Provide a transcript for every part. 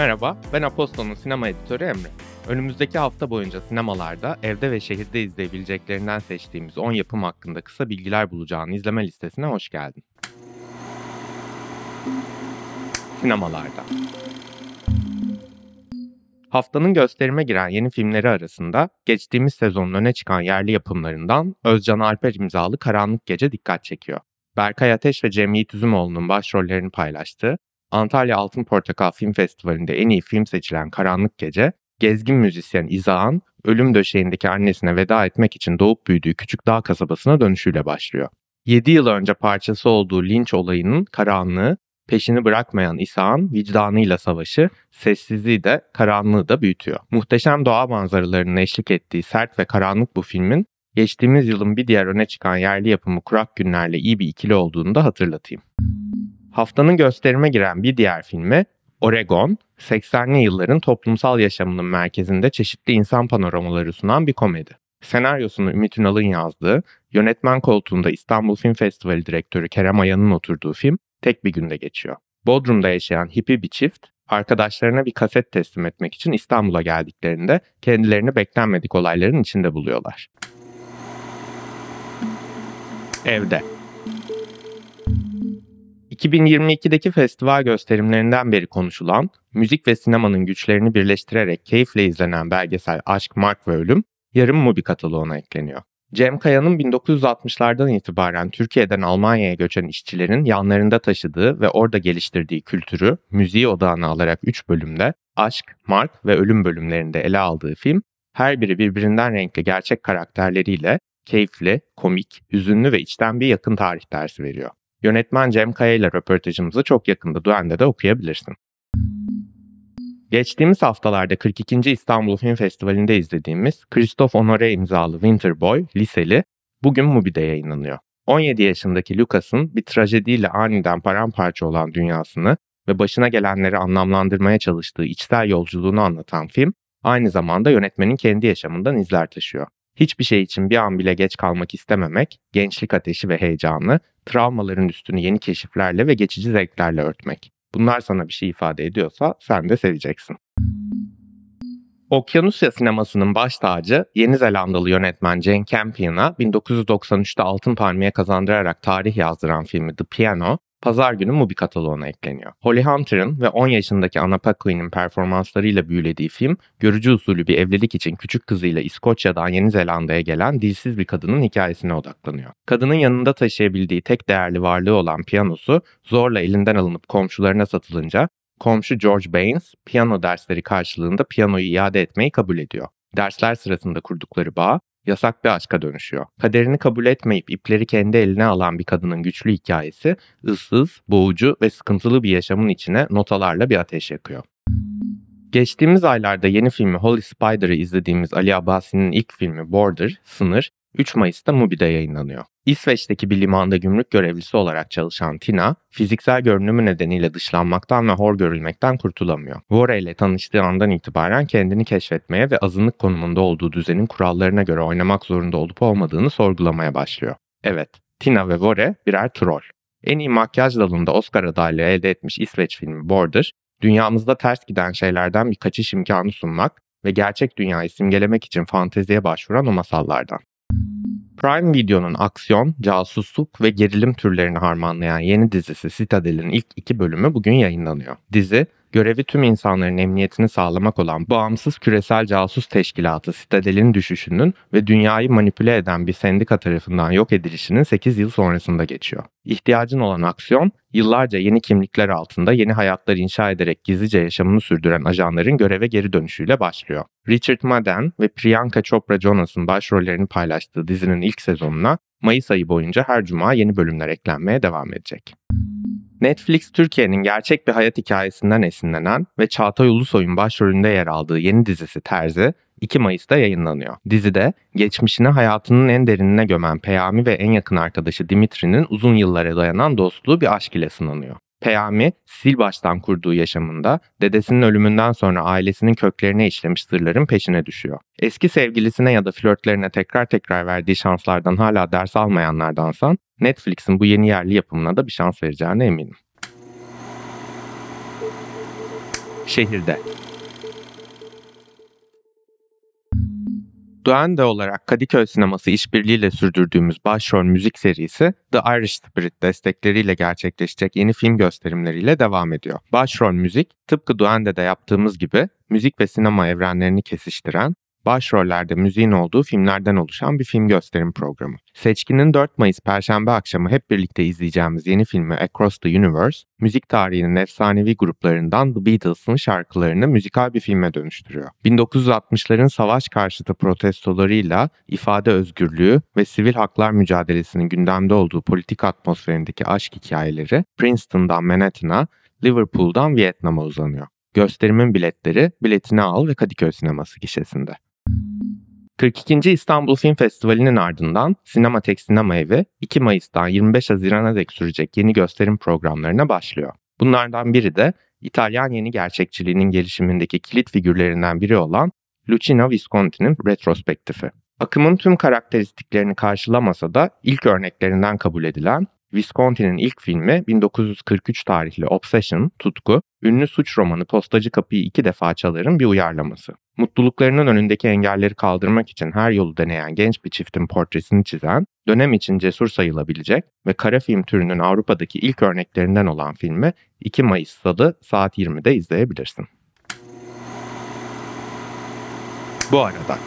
Merhaba, ben Aposto'nun sinema editörü Emre. Önümüzdeki hafta boyunca sinemalarda evde ve şehirde izleyebileceklerinden seçtiğimiz 10 yapım hakkında kısa bilgiler bulacağın izleme listesine hoş geldin. Sinemalarda Haftanın gösterime giren yeni filmleri arasında geçtiğimiz sezonun öne çıkan yerli yapımlarından Özcan Alper imzalı Karanlık Gece dikkat çekiyor. Berkay Ateş ve Cem Yiğit Üzümoğlu'nun başrollerini paylaştığı Antalya Altın Portakal Film Festivali'nde en iyi film seçilen Karanlık Gece, gezgin müzisyen İzağan, ölüm döşeğindeki annesine veda etmek için doğup büyüdüğü küçük dağ kasabasına dönüşüyle başlıyor. 7 yıl önce parçası olduğu linç olayının karanlığı, peşini bırakmayan İsa'nın vicdanıyla savaşı, sessizliği de karanlığı da büyütüyor. Muhteşem doğa manzaralarının eşlik ettiği sert ve karanlık bu filmin, geçtiğimiz yılın bir diğer öne çıkan yerli yapımı Kurak Günler'le iyi bir ikili olduğunu da hatırlatayım. Haftanın gösterime giren bir diğer filmi Oregon, 80'li yılların toplumsal yaşamının merkezinde çeşitli insan panoramaları sunan bir komedi. Senaryosunu Ümit Ünal'ın yazdığı, yönetmen koltuğunda İstanbul Film Festivali direktörü Kerem Ayan'ın oturduğu film tek bir günde geçiyor. Bodrum'da yaşayan hippie bir çift, arkadaşlarına bir kaset teslim etmek için İstanbul'a geldiklerinde kendilerini beklenmedik olayların içinde buluyorlar. Evde 2022'deki festival gösterimlerinden beri konuşulan, müzik ve sinemanın güçlerini birleştirerek keyifle izlenen belgesel Aşk, Mark ve Ölüm, yarım Mubi kataloğuna ekleniyor. Cem Kaya'nın 1960'lardan itibaren Türkiye'den Almanya'ya göçen işçilerin yanlarında taşıdığı ve orada geliştirdiği kültürü, müziği odağına alarak 3 bölümde aşk, mark ve ölüm bölümlerinde ele aldığı film, her biri birbirinden renkli gerçek karakterleriyle keyifli, komik, hüzünlü ve içten bir yakın tarih dersi veriyor. Yönetmen Cem Kaya ile röportajımızı çok yakında Duen'de de okuyabilirsin. Geçtiğimiz haftalarda 42. İstanbul Film Festivali'nde izlediğimiz Christophe Honoré imzalı Winter Boy, liseli, bugün Mubi'de yayınlanıyor. 17 yaşındaki Lucas'ın bir trajediyle aniden paramparça olan dünyasını ve başına gelenleri anlamlandırmaya çalıştığı içsel yolculuğunu anlatan film, aynı zamanda yönetmenin kendi yaşamından izler taşıyor. Hiçbir şey için bir an bile geç kalmak istememek, gençlik ateşi ve heyecanı, travmaların üstünü yeni keşiflerle ve geçici zevklerle örtmek. Bunlar sana bir şey ifade ediyorsa sen de seveceksin. Okyanusya sinemasının baş tacı Yeni Zelandalı yönetmen Jane Campion'a 1993'te Altın Palmiye kazandırarak tarih yazdıran filmi The Piano, pazar günü Mubi kataloğuna ekleniyor. Holly Hunter'ın ve 10 yaşındaki Anna Paquin'in performanslarıyla büyülediği film, görücü usulü bir evlilik için küçük kızıyla İskoçya'dan Yeni Zelanda'ya gelen dilsiz bir kadının hikayesine odaklanıyor. Kadının yanında taşıyabildiği tek değerli varlığı olan piyanosu zorla elinden alınıp komşularına satılınca komşu George Baines piyano dersleri karşılığında piyanoyu iade etmeyi kabul ediyor. Dersler sırasında kurdukları bağ yasak bir aşka dönüşüyor. Kaderini kabul etmeyip ipleri kendi eline alan bir kadının güçlü hikayesi, ıssız, boğucu ve sıkıntılı bir yaşamın içine notalarla bir ateş yakıyor. Geçtiğimiz aylarda yeni filmi Holy Spider'ı izlediğimiz Ali Abbasi'nin ilk filmi Border, Sınır, 3 Mayıs'ta Mubi'de yayınlanıyor. İsveç'teki bir limanda gümrük görevlisi olarak çalışan Tina, fiziksel görünümü nedeniyle dışlanmaktan ve hor görülmekten kurtulamıyor. Vore ile tanıştığı andan itibaren kendini keşfetmeye ve azınlık konumunda olduğu düzenin kurallarına göre oynamak zorunda olup olmadığını sorgulamaya başlıyor. Evet, Tina ve Vore birer troll. En iyi makyaj dalında Oscar adaylığı elde etmiş İsveç filmi Border, dünyamızda ters giden şeylerden bir kaçış imkanı sunmak ve gerçek dünyayı simgelemek için fanteziye başvuran o masallardan. Prime Video'nun aksiyon, casusluk ve gerilim türlerini harmanlayan yeni dizisi Citadel'in ilk iki bölümü bugün yayınlanıyor. Dizi, görevi tüm insanların emniyetini sağlamak olan bağımsız küresel casus teşkilatı Citadel'in düşüşünün ve dünyayı manipüle eden bir sendika tarafından yok edilişinin 8 yıl sonrasında geçiyor. İhtiyacın olan aksiyon, yıllarca yeni kimlikler altında yeni hayatlar inşa ederek gizlice yaşamını sürdüren ajanların göreve geri dönüşüyle başlıyor. Richard Madden ve Priyanka Chopra Jonas'ın başrollerini paylaştığı dizinin ilk sezonuna Mayıs ayı boyunca her cuma yeni bölümler eklenmeye devam edecek. Netflix Türkiye'nin gerçek bir hayat hikayesinden esinlenen ve Çağatay Ulusoy'un başrolünde yer aldığı yeni dizisi Terzi 2 Mayıs'ta yayınlanıyor. Dizide geçmişini hayatının en derinine gömen Peyami ve en yakın arkadaşı Dimitri'nin uzun yıllara dayanan dostluğu bir aşk ile sınanıyor. Peyami, sil baştan kurduğu yaşamında dedesinin ölümünden sonra ailesinin köklerine işlemiş sırların peşine düşüyor. Eski sevgilisine ya da flörtlerine tekrar tekrar verdiği şanslardan hala ders almayanlardansan Netflix'in bu yeni yerli yapımına da bir şans vereceğine eminim. Şehirde Duende olarak Kadıköy Sineması işbirliğiyle sürdürdüğümüz başrol müzik serisi The Irish Spirit destekleriyle gerçekleşecek yeni film gösterimleriyle devam ediyor. Başrol müzik tıpkı Duende'de yaptığımız gibi müzik ve sinema evrenlerini kesiştiren başrollerde müziğin olduğu filmlerden oluşan bir film gösterim programı. Seçkinin 4 Mayıs Perşembe akşamı hep birlikte izleyeceğimiz yeni filmi Across the Universe, müzik tarihinin efsanevi gruplarından The Beatles'ın şarkılarını müzikal bir filme dönüştürüyor. 1960'ların savaş karşıtı protestolarıyla ifade özgürlüğü ve sivil haklar mücadelesinin gündemde olduğu politik atmosferindeki aşk hikayeleri Princeton'dan Manhattan'a, Liverpool'dan Vietnam'a uzanıyor. Gösterimin biletleri Biletini Al ve Kadıköy Sineması gişesinde. 42. İstanbul Film Festivali'nin ardından Sinematek Sinema Evi 2 Mayıs'tan 25 Haziran'a dek sürecek yeni gösterim programlarına başlıyor. Bunlardan biri de İtalyan yeni gerçekçiliğinin gelişimindeki kilit figürlerinden biri olan Lucina Visconti'nin retrospektifi. Akımın tüm karakteristiklerini karşılamasa da ilk örneklerinden kabul edilen Visconti'nin ilk filmi 1943 tarihli Obsession, Tutku, ünlü suç romanı Postacı Kapıyı iki defa çaların bir uyarlaması. Mutluluklarının önündeki engelleri kaldırmak için her yolu deneyen genç bir çiftin portresini çizen, dönem için cesur sayılabilecek ve kara film türünün Avrupa'daki ilk örneklerinden olan filmi 2 Mayıs Salı saat 20'de izleyebilirsin. Bu arada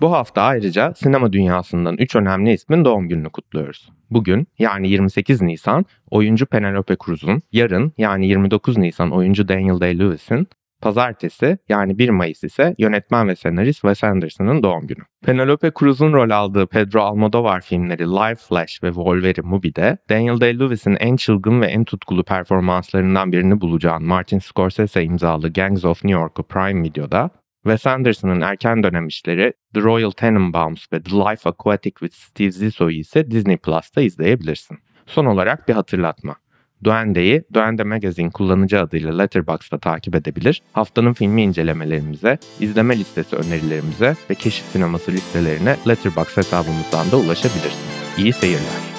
Bu hafta ayrıca sinema dünyasından 3 önemli ismin doğum gününü kutluyoruz. Bugün yani 28 Nisan oyuncu Penelope Cruz'un, yarın yani 29 Nisan oyuncu Daniel Day-Lewis'in, pazartesi yani 1 Mayıs ise yönetmen ve senarist Wes Anderson'ın doğum günü. Penelope Cruz'un rol aldığı Pedro Almodovar filmleri Live Flash ve Wolverine Movie'de Daniel Day-Lewis'in en çılgın ve en tutkulu performanslarından birini bulacağın Martin Scorsese imzalı Gangs of New York'u Prime Video'da Wes Anderson'ın erken dönem işleri The Royal Tenenbaums ve The Life Aquatic with Steve Zissou ise Disney Plus'ta izleyebilirsin. Son olarak bir hatırlatma. Duende'yi Duende Magazine kullanıcı adıyla Letterboxd'da takip edebilir, haftanın filmi incelemelerimize, izleme listesi önerilerimize ve keşif sineması listelerine Letterboxd hesabımızdan da ulaşabilirsin. İyi seyirler.